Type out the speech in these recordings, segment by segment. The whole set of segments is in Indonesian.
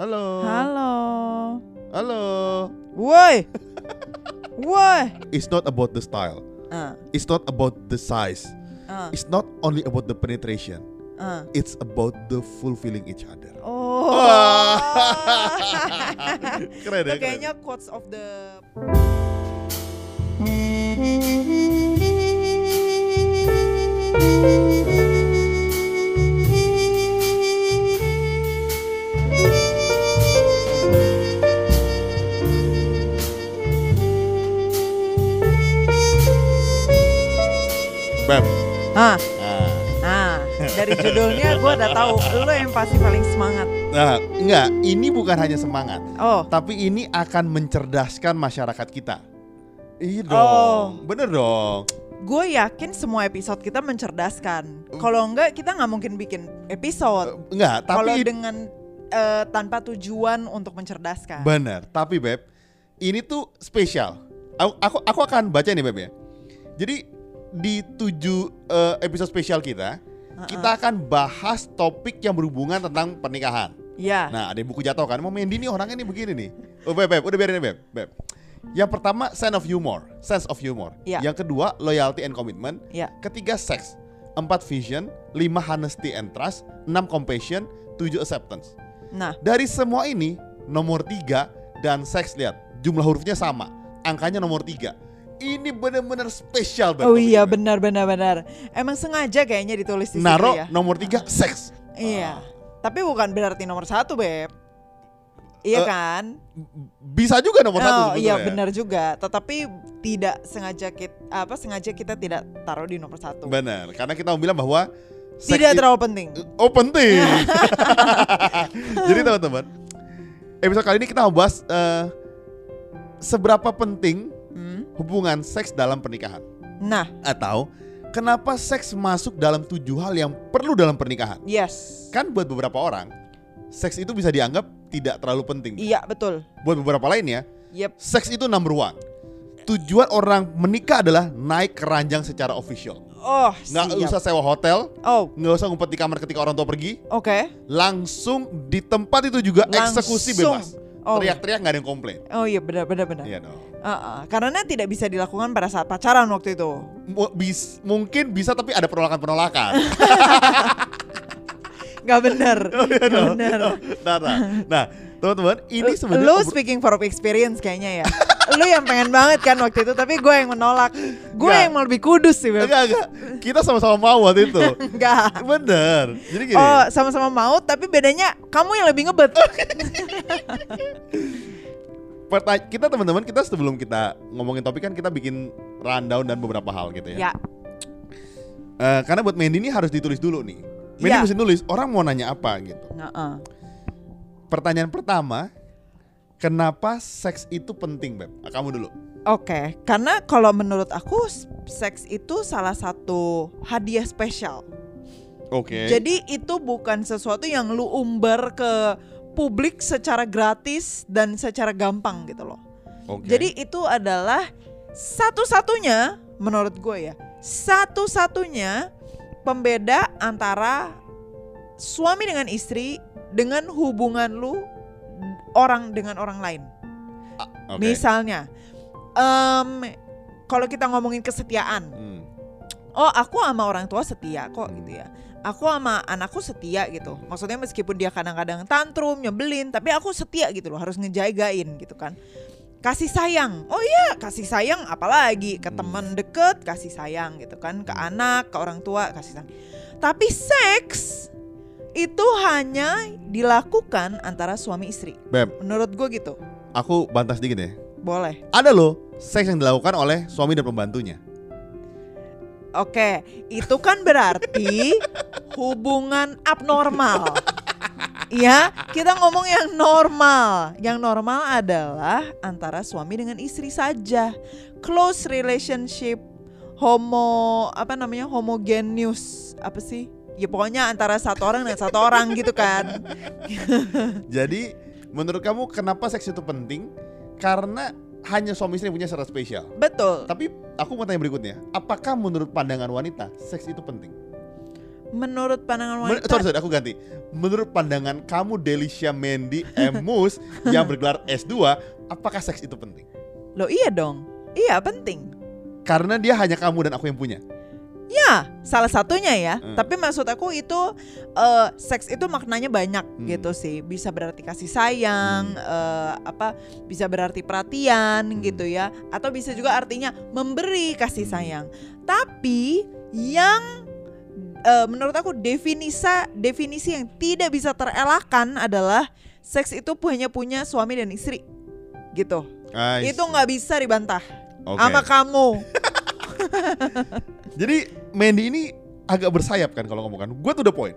Halo. Halo. Halo. Woi. Woi. It's not about the style. Ah, It's not about the size. ah, It's not only about the penetration. ah. It's about the fulfilling each other. Oh. Keren ya, kayaknya quotes of the Beb. Ah, Nah, nah, dari judulnya gue udah tahu lo yang pasti paling semangat. nah, enggak, ini bukan hanya semangat, Oh, tapi ini akan mencerdaskan masyarakat kita. Iya dong, Oh. bener dong. gue yakin semua episode kita mencerdaskan. Kalau enggak kita nggak mungkin bikin episode. Eh, Enggak, Kalau tapi dengan eh, tanpa tujuan untuk mencerdaskan. bener. Tapi Beb, ini tuh spesial. Aku, aku, aku akan baca nih Beb ya. Jadi di tujuh eh, episode spesial kita, kita akan bahas topik yang berhubungan tentang pernikahan. Ya. Nah, ada yang buku jatuh kan. Mau Mendy nih orangnya nih begini nih. Oh, Beb, Beb, udah biarin Beb. Beb. Yang pertama, sense of humor. Sense of humor. Ya. Yang kedua, loyalty and commitment. Ya. Ketiga, sex. Empat, vision. Lima, honesty and trust. Enam, compassion. Tujuh, acceptance. Nah, Dari semua ini, nomor tiga dan seks lihat. Jumlah hurufnya sama. Angkanya nomor tiga. Ini benar-benar spesial Beb, oh iya benar benar benar. Emang sengaja kayaknya ditulis di situ Naro ya. nomor tiga, seks. Iya. Tapi bukan berarti nomor satu beb. Iya Eh, kan? Bisa juga nomor satu oh iya benar juga. Tetapi tidak sengaja kita apa sengaja kita tidak taruh di nomor satu. Benar, karena kita mau bilang bahwa Tidak terlalu penting. Oh penting. Jadi teman-teman, episode kali ini kita mau bahas eh, seberapa penting. Hubungan seks dalam pernikahan, Nah, atau kenapa seks masuk dalam tujuh hal yang perlu dalam pernikahan. yes. Kan buat beberapa orang, seks itu bisa dianggap tidak terlalu penting. Iya betul. Buat beberapa lainnya, Yep. seks itu number one. Tujuan orang menikah adalah naik ke ranjang secara official. Oh, Nggak siap. usah sewa hotel, Oh, nggak usah ngumpet di kamar ketika orang tua pergi, oke. langsung di tempat itu juga Langsung. eksekusi bebas. Oh. Teriak-teriak nggak ada yang komplain. Oh iya benar benar benar. Iya. Uh, uh, karena tidak bisa dilakukan pada saat pacaran waktu itu. Mu- bis- mungkin bisa tapi ada penolakan-penolakan. Gak benar. Oh, iya Gak benar. nah, nah, nah, teman-teman, ini sebenarnya obro- speaking from experience kayaknya ya. Lu yang pengen banget kan waktu itu, tapi gue yang menolak. Gue yang mau lebih kudus sih, Beb. enggak, enggak. Kita sama-sama mau waktu itu. Enggak. Bener. Jadi gini. Oh, sama-sama mau, tapi bedanya kamu yang lebih ngebet. pertanya- kita teman-teman kita sebelum kita ngomongin topik kan kita bikin rundown dan beberapa hal gitu ya. ya, Eh, karena buat Mandy ini harus ditulis dulu nih. Mandy Iya. mesti nulis orang mau nanya apa gitu. Heeh. Pertanyaan pertama, kenapa seks itu penting, Beb? Ah, Kamu dulu. Oke, karena kalau menurut aku seks itu salah satu hadiah spesial. Oke. Jadi itu bukan sesuatu yang lu umbar ke publik secara gratis dan secara gampang gitu loh. Oke. Jadi itu adalah satu-satunya menurut gue ya, satu-satunya pembeda antara suami dengan istri dengan hubungan lu orang dengan orang lain. Oke. Misalnya, em, kalau kita ngomongin kesetiaan, Hmm. oh aku sama orang tua setia kok gitu ya. Aku sama anakku setia gitu. Maksudnya meskipun dia kadang-kadang tantrum, nyebelin, tapi aku setia gitu loh, harus ngejagain gitu kan. Kasih sayang. Oh iya, kasih sayang apalagi ke teman deket kasih sayang gitu kan, ke anak, ke orang tua kasih sayang. Tapi seks itu hanya dilakukan antara suami istri. Beb, Menurut gue gitu. aku bantah sedikit ya. Boleh. Ada loh seks yang dilakukan oleh suami dan pembantunya. Oke, itu kan berarti hubungan abnormal. Ya, kita ngomong yang normal. Yang normal adalah antara suami dengan istri saja. Close relationship, homo apa namanya? homogeneous apa sih? Ya pokoknya antara satu orang dan satu orang gitu kan. Jadi, menurut kamu kenapa seks itu penting? Karena hanya suami istri yang punya syarat spesial. Betul. Tapi aku mau tanya berikutnya, apakah menurut pandangan wanita seks itu penting? Menurut pandangan Men- wanita, sorry, sorry, aku ganti. Menurut pandangan kamu Delicia Mandy Emus yang bergelar S2, apakah seks itu penting? lo iya dong. Iya penting. Karena dia hanya kamu dan aku yang punya. Ya, salah satunya ya. Hmm. Tapi maksud aku itu eh, seks itu maknanya banyak Hmm. gitu sih. Bisa berarti kasih sayang, eh, apa? Bisa berarti perhatian Hmm. gitu ya. Atau bisa juga artinya memberi kasih Hmm. sayang. Tapi yang eh, menurut aku definisi definisi yang tidak bisa terelakkan adalah seks itu hanya punya suami dan istri. Gitu. Itu nggak bisa dibantah Oke. sama kamu. Jadi Mandy ini agak bersayap kan kalau ngomong kan. Gue tuh the point.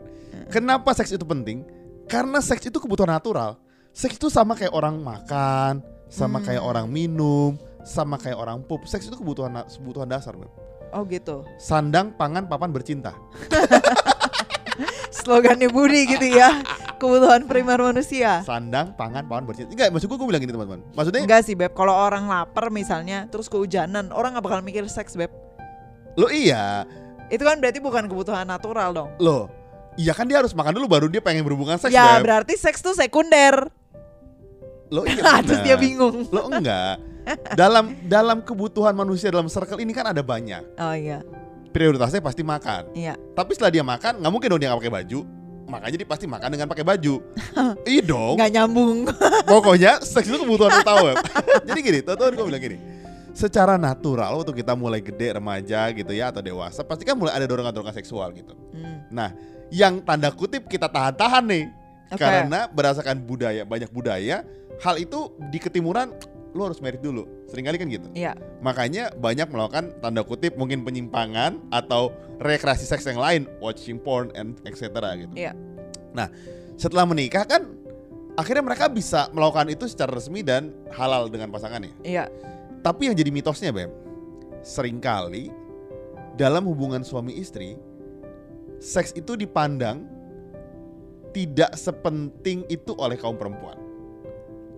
Kenapa seks itu penting? Karena seks itu kebutuhan natural. Seks itu sama kayak orang makan, sama Hmm. kayak orang minum, sama kayak orang pup. Seks itu kebutuhan kebutuhan dasar, Beb. Oh gitu. Sandang, pangan, papan, bercinta. slogannya Budi gitu ya kebutuhan primer manusia Sandang, pangan, papan, bercinta. Enggak, maksud gue gue bilang gitu teman-teman. Maksudnya enggak sih beb kalau orang lapar misalnya terus kehujanan orang nggak bakal mikir seks beb lo iya, itu kan berarti bukan kebutuhan natural dong lo Iya kan dia harus makan dulu baru dia pengen berhubungan seks, ya Beb. berarti seks tuh sekunder Lo iya. terus dia bingung Lo enggak. dalam dalam kebutuhan manusia dalam circle ini kan ada banyak. oh iya Prioritasnya pasti makan. iya Tapi setelah dia makan, nggak mungkin dong dia nggak pakai baju. Makanya dia pasti makan dengan pakai baju. iya dong. nggak nyambung Pokoknya seks itu kebutuhan utama. Jadi gini, tuh gue bilang gini. Secara natural waktu kita mulai gede remaja gitu ya atau dewasa, pasti kan mulai ada dorongan-dorongan seksual gitu. Hmm, Nah, yang tanda kutip kita tahan-tahan nih. Oke. Karena berdasarkan budaya, banyak budaya, hal itu di ketimuran lo harus merit dulu. Seringkali kan gitu. iya Makanya banyak melakukan tanda kutip mungkin penyimpangan atau rekreasi seks yang lain, watching porn and etc gitu. Iya. Nah, setelah menikah kan akhirnya mereka bisa melakukan itu secara resmi dan halal dengan pasangannya. iya Tapi yang jadi mitosnya, Bem, sering kali dalam hubungan suami istri, seks itu dipandang tidak sepenting itu oleh kaum perempuan.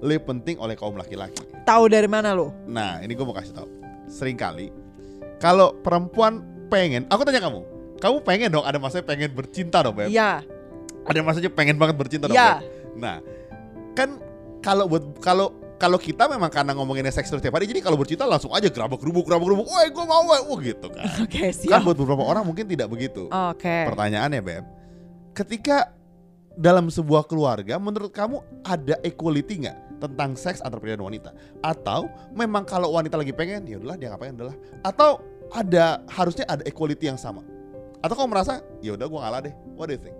Lebih penting oleh kaum laki-laki. tahu dari mana lo Nah, ini gue mau kasih tahu. Seringkali kalau perempuan pengen, aku tanya kamu, kamu pengen dong ada masanya pengen bercinta dong, Beb? iya Ada masanya pengen banget bercinta dong, iya Beb? Nah, kan kalau buat kalau kalau kita memang karena ngomonginnya seks terus tiap hari, jadi kalau bercinta langsung aja gerabak gerubuk gerabak gerubuk, woi gue mau, woi, wah gitu kan. oke kan siap buat beberapa orang mungkin tidak begitu. oke Pertanyaannya, Beb, ketika dalam sebuah keluarga, menurut kamu ada equality nggak tentang seks antar pria dan wanita? Atau memang kalau wanita lagi pengen, ya udahlah dia ngapain udahlah. Atau ada harusnya ada equality yang sama? Atau kamu merasa, ya udah gue ngalah deh. What do you think?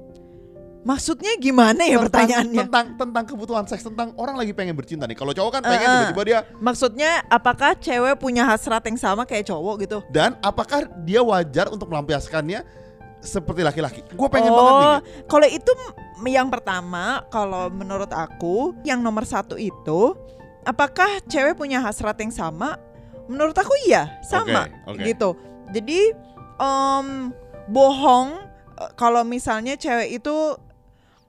maksudnya gimana ya Tentang- pertanyaannya tentang tentang kebutuhan seks tentang orang lagi pengen bercinta nih. Kalau cowok kan pengen tiba-tiba dia maksudnya apakah cewek punya hasrat yang sama kayak cowok gitu dan apakah dia wajar untuk melampiaskannya seperti laki-laki? Gue pengen banget nih. Oh, kalau itu yang pertama, kalau menurut aku yang nomor satu itu, apakah cewek punya hasrat yang sama? Menurut aku iya, sama Oke, oke. gitu. Jadi em, bohong eh, kalau misalnya cewek itu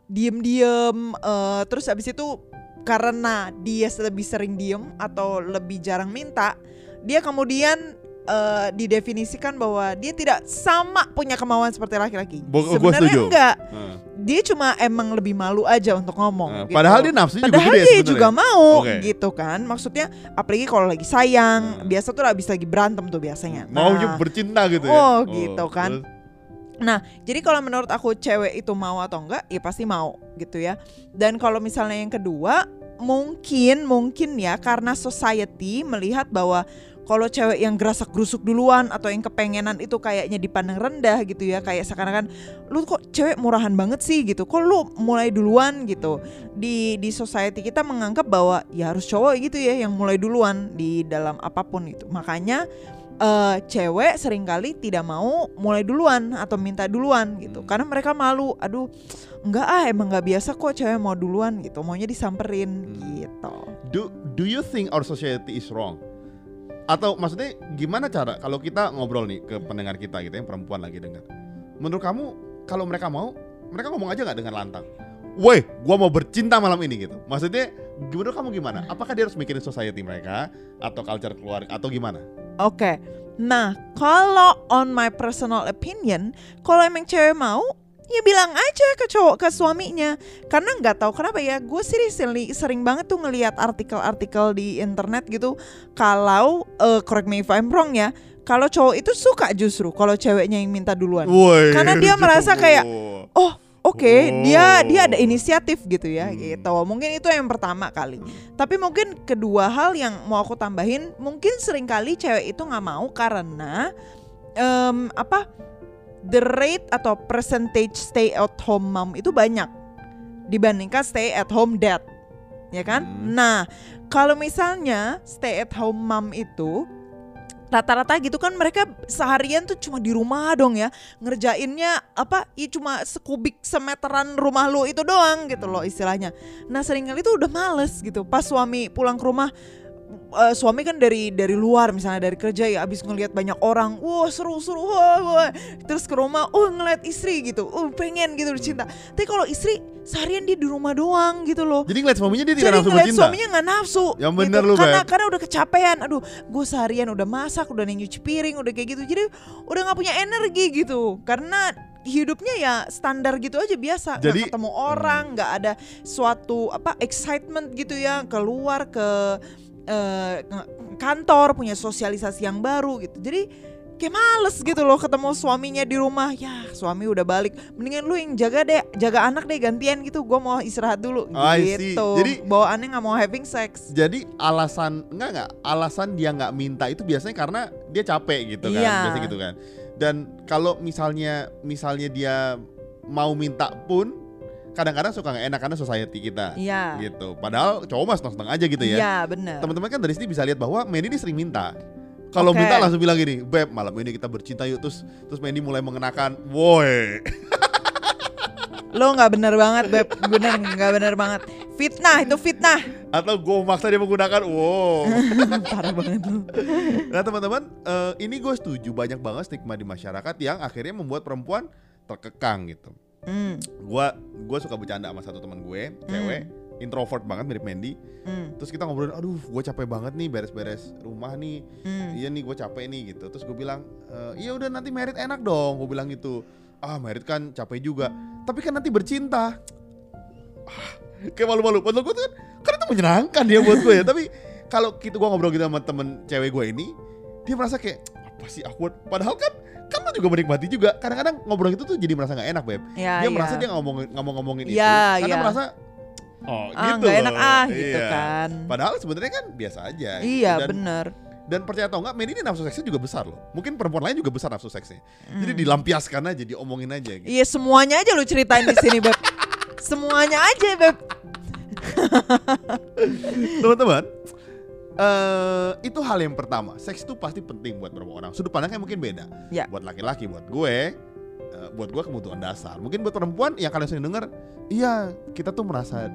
diem-diem, eh, terus abis itu karena dia lebih sering diem atau lebih jarang minta, dia kemudian eh, didefinisikan bahwa dia tidak sama punya kemauan seperti laki-laki. Sebenarnya enggak, Hmm. Dia cuma emang lebih malu aja untuk ngomong. Nah, gitu. Padahal dia nafsu juga Padahal dia sebenarnya. juga mau Oke. gitu kan. Maksudnya apalagi kalau lagi sayang, Hmm. biasa tuh habis lagi berantem tuh biasanya. Maunya Nah, bercinta gitu ya. Oh, gitu kan. terus? Nah, jadi kalau menurut aku cewek itu mau atau enggak, ya pasti mau gitu ya. Dan kalau misalnya yang kedua, mungkin mungkin ya karena society melihat bahwa kalau cewek yang gerasak gerusuk duluan atau yang kepengenan itu kayaknya dipandang rendah gitu ya, kayak seakan-akan lu kok cewek murahan banget sih gitu. Kok lu mulai duluan gitu. Di di society kita menganggap bahwa ya harus cowok gitu ya yang mulai duluan di dalam apa pun itu. Makanya eh, cewek sering kali tidak mau mulai duluan atau minta duluan gitu Hmm. karena mereka malu aduh enggak ah emang nggak biasa kok cewek mau duluan gitu maunya disamperin Hmm. gitu Do do you think our society is wrong? Atau maksudnya gimana cara kalau kita ngobrol nih ke pendengar kita gitu yang perempuan lagi dengar. Menurut kamu kalau mereka mau, mereka ngomong aja nggak dengan lantang? Woi, gua mau bercinta malam ini gitu. Maksudnya menurut kamu gimana? Apakah dia harus mikirin society mereka atau culture keluarga atau gimana? oke Nah, kalau on my personal opinion, kalau emang cewek mau, ya bilang aja ke cowok ke suaminya. Karena nggak tahu kenapa ya, gue sih recently sering banget tuh ngelihat artikel-artikel di internet gitu. Kalau, uh, correct me if I'm wrong ya, kalau cowok itu suka justru kalau ceweknya yang minta duluan. Woi. Karena dia merasa kayak, oh oke dia dia ada Oh. inisiatif gitu ya Hmm. gitu mungkin itu yang pertama kali tapi mungkin kedua hal yang mau aku tambahin mungkin sering kali cewek itu nggak mau karena em, apa the rate atau percentage stay at home mom itu banyak dibandingkan stay at home dad ya kan Hmm. nah kalau misalnya stay at home mom itu rata-rata gitu kan mereka seharian tuh cuma di rumah dong ya ngerjainnya apa ya cuma sekubik semeteran rumah lu itu doang gitu loh istilahnya nah sering kali tuh udah males gitu pas suami pulang ke rumah eh, suami kan dari dari luar misalnya dari kerja ya abis ngelihat banyak orang wah seru seru wah, wah. terus ke rumah oh ngeliat istri gitu. Oh pengen gitu cinta. Tapi kalau istri seharian dia di rumah doang gitu loh. Jadi ngeliat suaminya dia tidak jadi nafsu ngeliat bercinta. suaminya nggak nafsu Yang bener lu, karena Beb. karena udah kecapean. Aduh gue seharian udah masak udah nyuci piring udah kayak gitu. Jadi udah nggak punya energi gitu. Karena hidupnya ya standar gitu aja biasa. Jadi- ketemu orang nggak ada suatu apa excitement gitu ya keluar ke eh, ke- kantor punya sosialisasi yang baru gitu. Jadi kayak males gitu loh ketemu suaminya di rumah. Ya suami udah balik. Mendingan lu yang jaga deh jaga anak deh gantian gitu. Gue mau istirahat dulu. See. gitu. Jadi- bawaannya nggak mau having sex. Jadi alasan enggak enggak alasan dia nggak minta itu biasanya karena dia capek gitu kan, Iya. biasanya gitu kan. Dan kalau misalnya misalnya dia mau minta pun kadang-kadang suka nggak enak karena society kita Iya. gitu. Padahal cowok mah senang-senang aja gitu ya. Iya benar. Teman-teman kan dari sini bisa lihat bahwa Mandy ini sering minta. Kalau Oke. minta langsung bilang gini, Beb, malam ini kita bercinta yuk. Terus terus Mandy mulai mengenakan, woi. Lo nggak bener banget, beb. Bener nggak bener banget. Fitnah itu fitnah. Atau gue maksa dia menggunakan, wow. Parah banget lo. Nah teman-teman, eh, ini gue setuju banyak banget stigma di masyarakat yang akhirnya membuat perempuan terkekang gitu. Hmm, Gua gue suka bercanda sama satu teman gue, cewek, introvert banget mirip Mandy. hmm, Terus kita ngobrolin, aduh gue capek banget nih beres-beres rumah nih. hmm. Iya nih gue capek nih gitu. Terus gue bilang, "Eh, iya udah nanti merit enak dong. Gue bilang gitu. Ah merit kan capek juga. Tapi kan nanti bercinta. Ah, kayak malu-malu. Padahal gue tuh kan, kan itu menyenangkan ya buat gue ya. Tapi kalau kita gue ngobrol gitu sama temen cewek gue ini, dia merasa kayak apa sih awkward. Padahal kan kan lo juga menikmati juga. Kadang-kadang ngobrol gitu tuh jadi merasa nggak enak beb. Ya, dia ya. merasa dia ngomong ngomong-ngomongin itu Ya, karena ya. merasa oh Ah gitu enak ah gitu Iya. kan. Padahal sebenarnya kan biasa aja. gitu. Iya Dan bener. dan percaya atau enggak, Mandy ini nafsu seksnya juga besar loh. Mungkin perempuan lain juga besar nafsu seksnya. Jadi Hmm. dilampiaskan aja, diomongin aja gitu. Iya semuanya aja lu ceritain di sini beb. Semuanya aja beb. Teman-teman, eh itu hal yang pertama. Seks itu pasti penting buat beberapa orang. Sudut pandangnya mungkin beda. Ya. Buat laki-laki, buat gue, eh, buat gue kebutuhan dasar. Mungkin buat perempuan yang kalian sering dengar, iya kita tuh merasa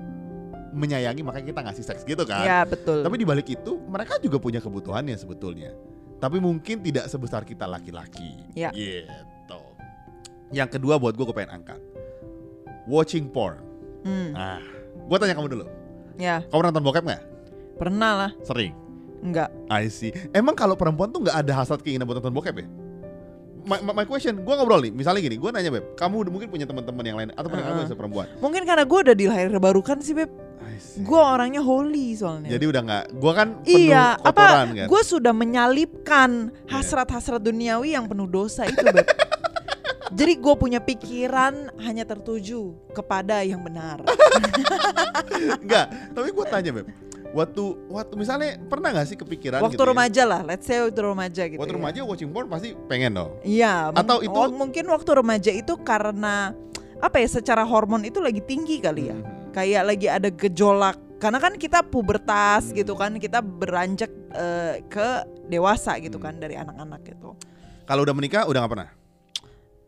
menyayangi makanya kita ngasih seks gitu kan. Ya betul. Tapi di balik itu mereka juga punya kebutuhannya sebetulnya. Tapi mungkin tidak sebesar kita laki-laki. Ya. Gitu. Yang kedua buat gue gue pengen angkat. Watching porn. Hmm, Nah, gue tanya kamu dulu. ya Kamu nonton bokep nggak? Pernah lah. Sering. Enggak. I see. Emang kalau perempuan tuh nggak ada hasrat keinginan buat nonton bokep ya? My, my, my question, gue ngobrol nih, misalnya gini, gue nanya Beb, kamu udah mungkin punya teman-teman yang lain atau kamu Uh-uh. yang perempuan? Mungkin karena gue udah dilahirkan sih beb. I see. Gue orangnya holy soalnya. Jadi udah nggak, gue kan penuh Iya, kotoran apa kan. gue sudah menyalipkan Iya. hasrat-hasrat duniawi yang penuh dosa itu, Beb. Jadi gue punya pikiran hanya tertuju kepada yang benar. Enggak, tapi gue tanya Beb, waktu waktu misalnya pernah nggak sih kepikiran waktu gitu ya? remaja lah, let's say waktu remaja gitu. Waktu ya. remaja watching porn pasti pengen dong. Iya. Atau itu- oh, mungkin waktu remaja itu karena apa ya? Secara hormon itu lagi tinggi kali ya. Mhm. Kayak lagi ada gejolak. Karena kan kita pubertas Hmm. gitu kan, kita beranjak eh, ke dewasa gitu Hmm. kan dari anak-anak gitu. Kalau udah menikah udah nggak pernah.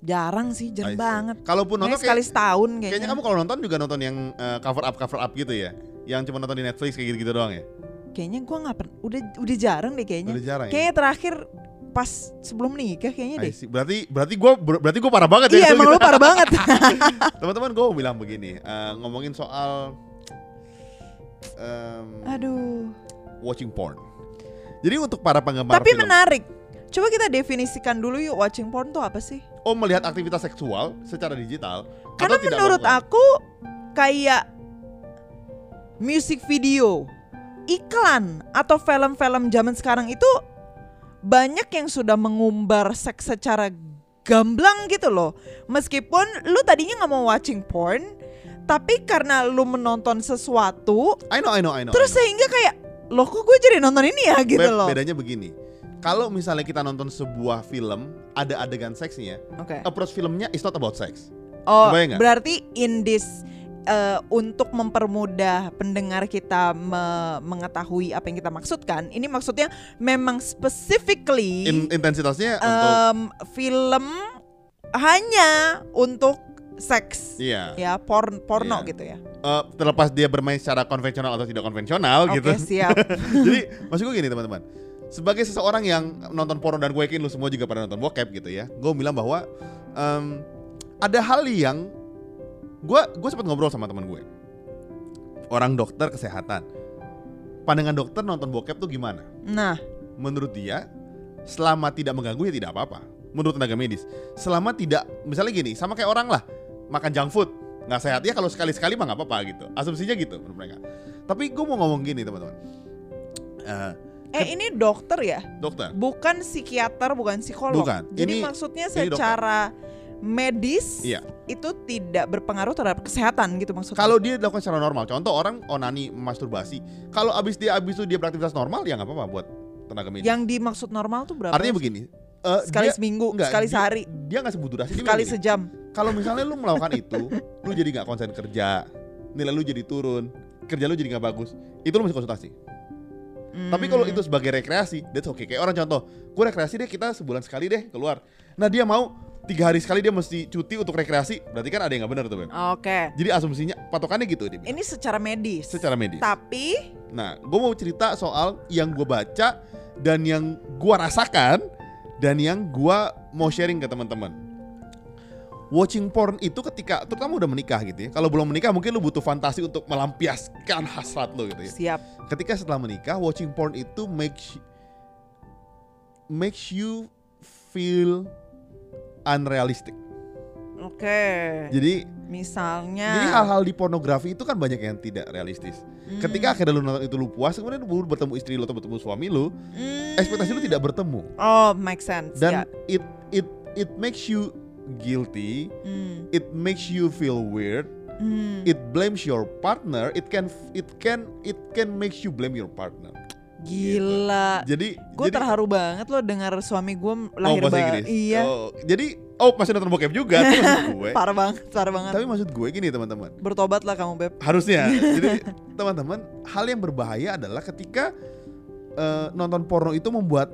Jarang sih, jarang banget. Kalaupun nonton Kayaknya sekali kayak, setahun kayaknya. kayaknya kamu kalau nonton juga nonton yang eh, cover up cover up gitu ya, yang cuma nonton di Netflix kayak gitu-gitu doang ya. Kayaknya gua nggak pernah. Udah udah jarang deh kayaknya. Udah jarang ya. Kayaknya terakhir pas sebelum nikah kayaknya deh. see. Berarti berarti gue berarti gue parah banget ya. Iya emang lu parah banget. Teman-teman gue mau bilang begini, eh, ngomongin soal em, Aduh. watching porn. Jadi untuk para penggemar Tapi film, menarik. Coba kita definisikan dulu yuk watching porn tuh apa sih? Oh melihat aktivitas seksual secara digital Karena atau tidak menurut melakukan? aku kayak music video, iklan atau film-film zaman sekarang itu banyak yang sudah mengumbar seks secara gamblang gitu loh. Meskipun lu tadinya nggak mau watching porn, tapi karena lu menonton sesuatu, I know, I know, I know. terus I know. sehingga kayak loh kok gue jadi nonton ini ya gitu Beb, loh. Bedanya begini. Kalau misalnya kita nonton sebuah film ada adegan seksnya, Oke. approach filmnya is not about sex. Oh, berarti in this eh, untuk mempermudah pendengar kita me- mengetahui apa yang kita maksudkan, ini maksudnya memang specifically In- intensitasnya untuk em, film hanya untuk seks, iya. ya porn porno Iya. gitu ya. Eh, terlepas dia bermain secara konvensional atau tidak konvensional Oke gitu. siap. Jadi maksud gue gini teman-teman. Sebagai seseorang yang nonton porno dan gue yakin lu semua juga pada nonton bokep gitu ya. Gue bilang bahwa em, ada hal yang gue gue sempat ngobrol sama teman gue. Orang dokter kesehatan. Pandangan dokter nonton bokep tuh gimana? Nah, Menurut dia selama tidak mengganggu ya tidak apa-apa. Menurut tenaga medis. Selama tidak misalnya gini, sama kayak orang lah makan junk food nggak sehat ya kalau sekali-sekali mah nggak apa-apa gitu. Asumsinya gitu menurut mereka. Tapi gue mau ngomong gini teman-teman. Eh, eh ini dokter ya, dokter bukan psikiater, bukan psikolog. Bukan. Jadi Ini- maksudnya ini dokter. secara medis Iya. itu tidak berpengaruh terhadap kesehatan gitu maksudnya. kalau dia dilakukan secara normal contoh orang onani masturbasi kalau abis dia abis itu dia beraktivitas normal ya nggak apa-apa buat tenaga medis yang dimaksud normal tuh berapa? artinya begini eh, sekali dia, seminggu, enggak, sekali dia- sehari, dia nggak sebut durasi sekali sejam. kalau misalnya lu melakukan itu lu jadi nggak konsen kerja nilai lu jadi turun kerja lu jadi nggak bagus itu lu mesti konsultasi tapi kalau Hmm. itu sebagai rekreasi that's okay kayak orang contoh gue rekreasi deh kita sebulan sekali deh keluar nah dia mau tiga hari sekali dia mesti cuti untuk rekreasi berarti kan ada yang nggak benar tuh Beb. Oke. jadi asumsinya patokannya gitu dia bilang. Ini secara medis. secara medis Tapi Nah, gue mau cerita soal yang gue baca dan yang gue rasakan dan yang gue mau sharing ke teman-teman. Watching porn itu ketika terutama udah menikah gitu ya. Kalau belum menikah mungkin lu butuh fantasi untuk melampiaskan hasrat lo gitu ya. siap. Ketika setelah menikah, watching porn itu makes makes you feel unrealistic. Oke. Jadi Misalnya. jadi hal-hal di pornografi itu kan banyak yang tidak realistis. Hmm. Ketika akhirnya lu nonton itu lu puas, kemudian lu bertemu istri lu atau bertemu suami lu, Hmm. ekspektasi lu tidak bertemu Oh, make sense. dan ya. it it it makes you guilty Hmm. it makes you feel weird Hmm. it blames your partner it can it can it can makes you blame your partner Gila. jadi Gue terharu banget loh dengar suami gue oh lahir bahasa baru. Inggris Iya. oh, jadi oh masih nonton bokep juga itu maksud gue Parah banget, parah banget. tapi maksud gue gini teman-teman Bertobat lah kamu beb. harusnya jadi teman-teman hal yang berbahaya adalah ketika eh, nonton porno itu membuat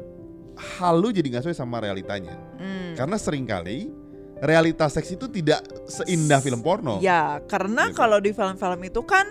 hal lu jadi nggak sesuai sama realitanya Hmm. karena sering kali realitas seks itu tidak seindah film porno Ya, karena Gitu. kalau di film-film itu kan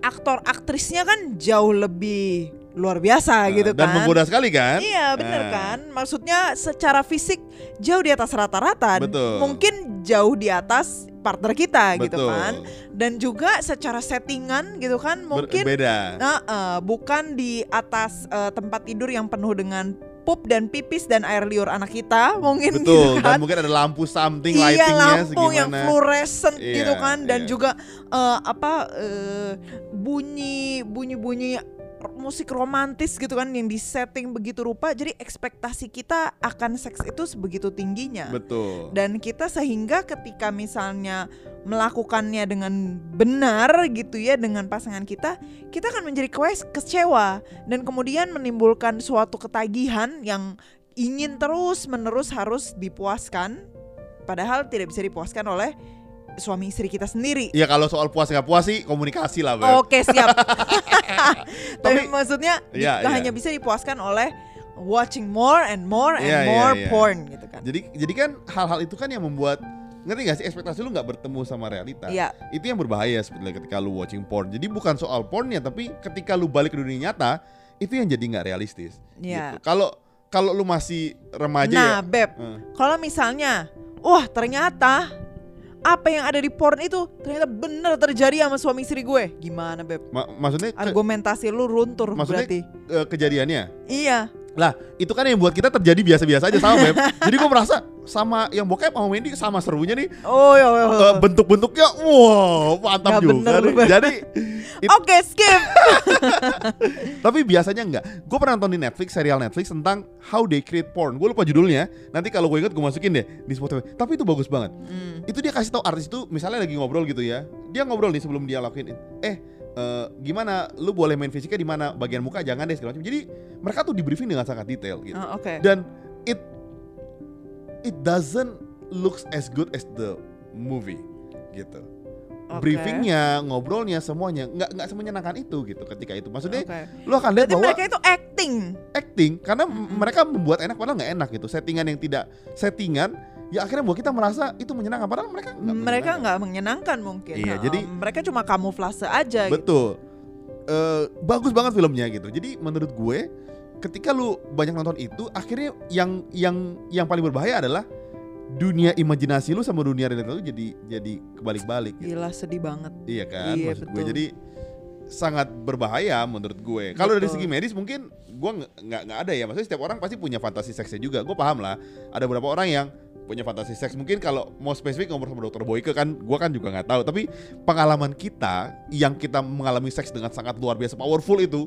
aktor aktrisnya kan jauh lebih luar biasa Nah, gitu dan kan. menggoda sekali kan Iya bener Nah. kan Maksudnya secara fisik jauh di atas rata-rata. Mungkin jauh di atas partner kita gitu betul kan Dan juga secara settingan gitu kan Ber- Mungkin beda Nah, eh, bukan di atas eh, tempat tidur yang penuh dengan pup dan pipis dan air liur anak kita mungkin betul gitu dan kan. mungkin ada lampu something iya lightingnya lampu yang segimana fluorescent Iya, gitu kan dan iya. juga eh, apa eh, bunyi bunyi bunyi musik romantis gitu kan yang disetting begitu rupa jadi ekspektasi kita akan seks itu sebegitu tingginya. Betul. Dan kita sehingga ketika misalnya melakukannya dengan benar gitu ya dengan pasangan kita kita akan menjadi kewes- kecewa. Dan kemudian menimbulkan suatu ketagihan yang ingin terus menerus harus dipuaskan padahal tidak bisa dipuaskan oleh suami istri kita sendiri ya kalau soal puas nggak puas sih komunikasi lah Beb. Oke siap. Tapi Tapi- maksudnya Iya, iya. hanya bisa dipuaskan oleh watching more and more and Iya, iya, more iya. porn gitu kan. jadi jadi kan hal-hal itu kan yang membuat ngerti gak sih ekspektasi lu nggak bertemu sama realita Iya. itu yang berbahaya sebetulnya ketika lu watching porn jadi bukan soal pornnya tapi ketika lu balik ke dunia nyata itu yang jadi nggak realistis Iya. gitu. kalau kalau lu masih remaja Nah, ya Beb, eh, kalau misalnya, wah ternyata apa yang ada di porn itu ternyata bener terjadi sama suami istri gue. Gimana, Beb? ma- maksudnya Argumentasi lu runtur Maksudnya- berarti. eh, kejadiannya Iya. Lah, itu kan yang buat kita terjadi biasa-biasa aja sama Beb. Jadi gue merasa sama yang bokep sama Wendy sama serunya nih. Oh ya. ya, ya. Eh, bentuk-bentuknya wow, mantap Nggak juga bener, nih. Jadi it- Oke skip. tapi biasanya enggak. Gue pernah nonton di Netflix serial Netflix tentang how they create porn. Gue lupa judulnya. Nanti kalau gue inget gue masukin deh di Spotify. Tapi itu bagus banget. Hmm. Itu dia kasih tahu artis itu misalnya lagi ngobrol gitu ya. Dia ngobrol nih sebelum dia lakuin eh eh, gimana lu boleh main fisiknya di mana bagian muka jangan deh segala macam. Jadi mereka tuh di briefing dengan sangat detail gitu. Oh, Oke. Dan it it doesn't looks as good as the movie gitu. Oke. Briefingnya, ngobrolnya, semuanya nggak nggak semenyenangkan itu gitu ketika itu. Maksudnya Oke. lu akan lihat Berarti bahwa mereka itu acting. acting karena m- mereka membuat enak padahal nggak enak gitu. Settingan yang tidak settingan ya akhirnya buat kita merasa itu menyenangkan padahal mereka nggak mereka menyenangkan. nggak menyenangkan mungkin. Iya, Nah, jadi- mereka cuma kamuflase aja. gitu. Betul. Eh, bagus banget filmnya gitu. Jadi menurut gue ketika lu banyak nonton itu akhirnya yang yang yang paling berbahaya adalah dunia imajinasi lu sama dunia realita lu jadi jadi kebalik-balik gitu. Gila sedih banget. Iya kan Iya, maksud gue. betul. Jadi sangat berbahaya menurut gue. Kalau dari segi medis mungkin gue nggak nggak ada ya. Maksudnya setiap orang pasti punya fantasi seksnya juga. Gue paham lah. Ada beberapa orang yang punya fantasi seks. Mungkin kalau mau spesifik ngobrol sama dokter Boyke kan, gue kan juga nggak tahu. Tapi pengalaman kita yang kita mengalami seks dengan sangat luar biasa powerful itu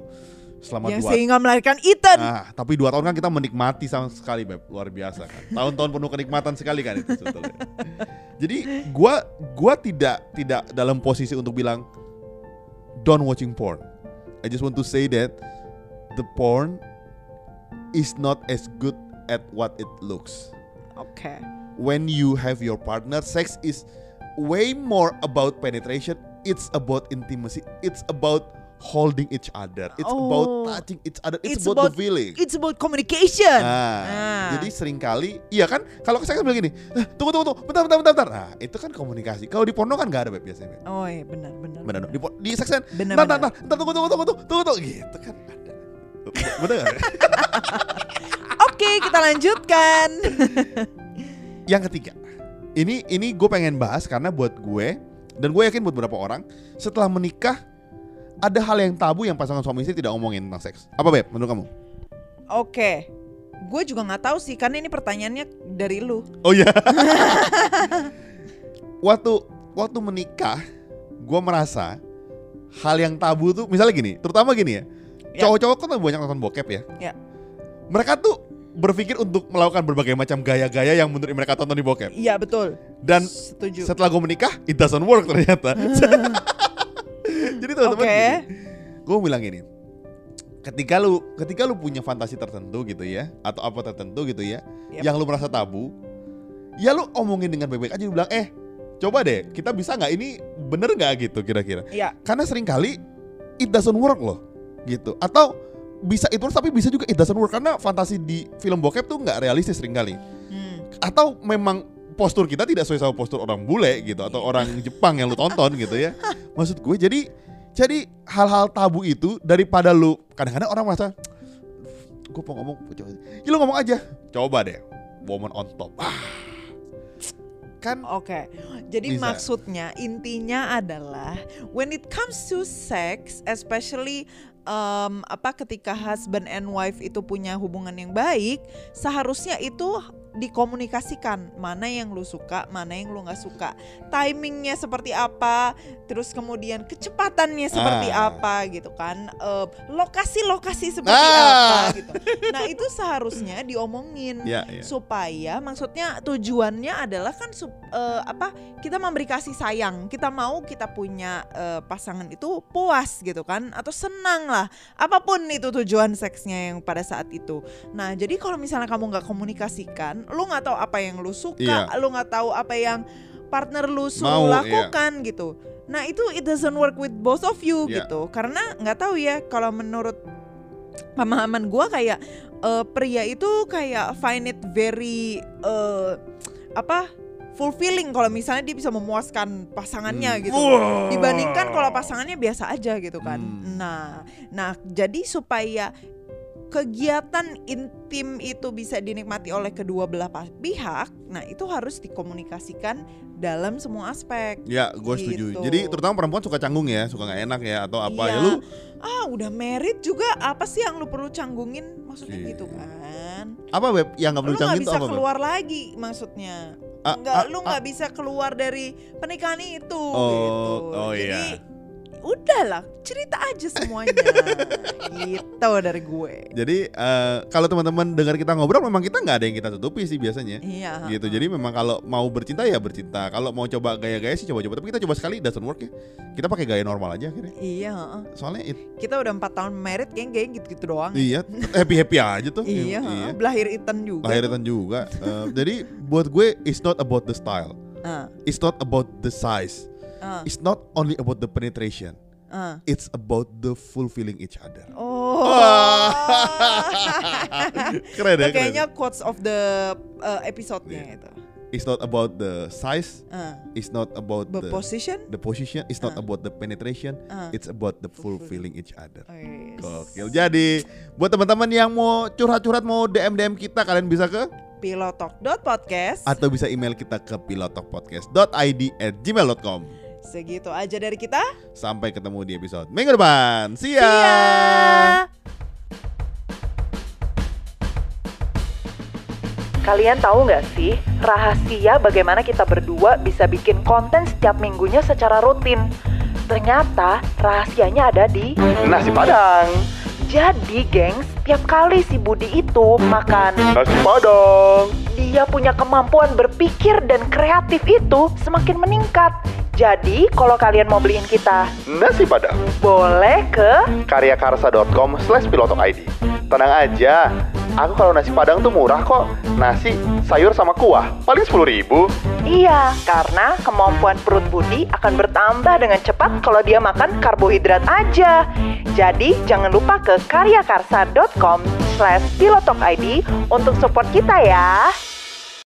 selama yang dua sehingga melahirkan Ethan. Nah, tapi dua tahun kan kita menikmati sama sekali, Beb. Luar biasa kan. Tahun-tahun penuh kenikmatan sekali kan itu sebetulnya. Jadi gua gua tidak tidak dalam posisi untuk bilang don't watching porn. I just want to say that the porn is not as good at what it looks. Oke. When you have your partner, sex is way more about penetration. It's about intimacy. It's about holding each other. It's Oh. about touching each other. It's, It's about, about- the feeling. It's about communication. Nah, Ah. jadi sering kali, iya kan? Kalau saya bilang gini, "Eh, tunggu tunggu tunggu, bentar bentar bentar. bentar." Nah, itu kan komunikasi. Kalau di porno kan nggak ada Beb, biasanya. Beb. Oh iya benar benar. Benar dong. Di, di seks kan, Benar, bentar, benar. bentar, bentar, tunggu tunggu tunggu tunggu tunggu tunggu gitu kan ada. Benar nggak? Oke kita lanjutkan. Yang ketiga, ini ini gue pengen bahas karena buat gue dan gue yakin buat beberapa orang setelah menikah ada hal yang tabu yang pasangan suami istri tidak ngomongin tentang seks. Apa beb? Menurut kamu? Oke. Gue juga nggak tahu sih karena ini pertanyaannya dari lu. Oh iya. waktu waktu menikah, gue merasa hal yang tabu tuh misalnya gini, terutama gini ya, Ya. cowok-cowok kan banyak nonton bokep ya. Ya. Mereka tuh berpikir untuk melakukan berbagai macam gaya-gaya yang menurut mereka tonton di bokep. Iya betul. Dan setuju. setelah gue menikah, it doesn't work ternyata. Jadi teman-teman, Oke. gue bilang gini, ketika lu ketika lu punya fantasi tertentu gitu ya, atau apa tertentu gitu ya, Yep. yang lu merasa tabu, ya lu omongin dengan baik-baik aja, lu bilang, eh coba deh, kita bisa nggak ini bener nggak gitu kira-kira? Iya. Karena sering kali it doesn't work loh, gitu. Atau bisa itu tapi bisa juga it doesn't work karena fantasi di film bokep tuh nggak realistis sering kali Hmm. atau memang postur kita tidak sesuai sama postur orang bule gitu atau orang Jepang yang lu tonton gitu ya. Maksud gue jadi jadi hal-hal tabu itu daripada lu kadang-kadang orang merasa gue mau ngomong coba. Ya lu ngomong aja. Coba deh. Woman on top. Ah. Kan Oke, jadi Bisa. maksudnya intinya adalah when it comes to sex, especially um, apa ketika husband and wife itu punya hubungan yang baik, seharusnya itu dikomunikasikan mana yang lu suka, mana yang lu nggak suka, timingnya seperti apa, terus kemudian kecepatannya seperti Ah. apa gitu kan, lokasi-lokasi seperti Ah. apa gitu. Nah itu seharusnya diomongin ya ya. supaya maksudnya tujuannya adalah kan sup- eh, apa kita memberi kasih sayang kita mau kita punya eh, pasangan itu puas gitu kan atau senang lah apa pun itu tujuan seksnya yang pada saat itu nah jadi kalau misalnya kamu nggak komunikasikan lu nggak tahu apa yang lu suka Iya. lu nggak tahu apa yang partner lu suruh iya. lakukan gitu nah itu it doesn't work with both of you Iya. gitu karena nggak tahu ya kalau menurut pemahaman gua kayak eh, pria itu kayak find it very eh, apa fulfilling kalau misalnya dia bisa memuaskan pasangannya Hmm. gitu Wow. dibandingkan kalau pasangannya biasa aja gitu kan Hmm. nah nah jadi supaya kegiatan intim itu bisa dinikmati oleh kedua belah pihak, nah itu harus dikomunikasikan dalam semua aspek. Ya, gue setuju. Gitu. Jadi terutama perempuan suka canggung ya, suka nggak enak ya atau apa Iya. ya lu ah udah married juga apa sih yang lu perlu canggungin maksudnya Iya. gitu kan apa web yang nggak lu perlu nggak canggungin bisa apa? Beb? keluar lagi maksudnya Nggak lu nggak bisa keluar dari pernikahan itu Oh, gitu oh jadi iya. Udahlah cerita aja semuanya. Gitu dari gue. Jadi eh, kalau teman-teman dengar kita ngobrol memang kita nggak ada yang kita tutupi sih biasanya. iya gitu. Jadi memang kalau mau bercinta ya bercinta. Kalau mau coba gaya-gaya sih coba-coba. Tapi kita coba sekali doesn't work ya. Kita pakai gaya normal aja akhirnya. Iya soalnya it- kita udah empat tahun married kayak kayak gitu gitu doang iya happy happy aja tuh. Iya heeh. belahir Ethan juga Lahiran juga. Eh, jadi buat gue it's not about the style. Ah, it's not about the size ah, it's not only about the penetration ah. it's about the fulfilling each other Oh. keren ya kayaknya quotes of the uh, episode-nya Iya. itu. it's not about the size Uh, it's not about the the position. the position it's not Ah. about the penetration Ah. it's about the fulfilling each other Oh, yes. Gokil. Jadi buat teman-teman yang mau curhat-curhat mau DM DM kita kalian bisa ke Pilotalk.podcast. atau bisa email kita ke pilotokpodcast.id at gmail.com. Segitu aja dari kita. Sampai ketemu di episode minggu depan. See ya. See ya. Kalian tahu nggak sih rahasia bagaimana kita berdua bisa bikin konten setiap minggunya secara rutin? Ternyata rahasianya ada di Nasi Padang. Jadi, gengs, tiap kali si Budi itu makan, Nasi Padang. dia punya kemampuan berpikir dan kreatif itu semakin meningkat. Jadi, kalau kalian mau beliin kita, Nasi Padang. boleh ke karyakarsa.com slash ID. Tenang aja, aku kalau nasi padang tuh murah kok. Nasi, sayur sama kuah, paling 10 ribu. Iya, karena kemampuan perut Budi akan bertambah dengan cepat kalau dia makan karbohidrat aja. Jadi, jangan lupa ke karyakarsa.com slash pilotokid untuk support kita ya.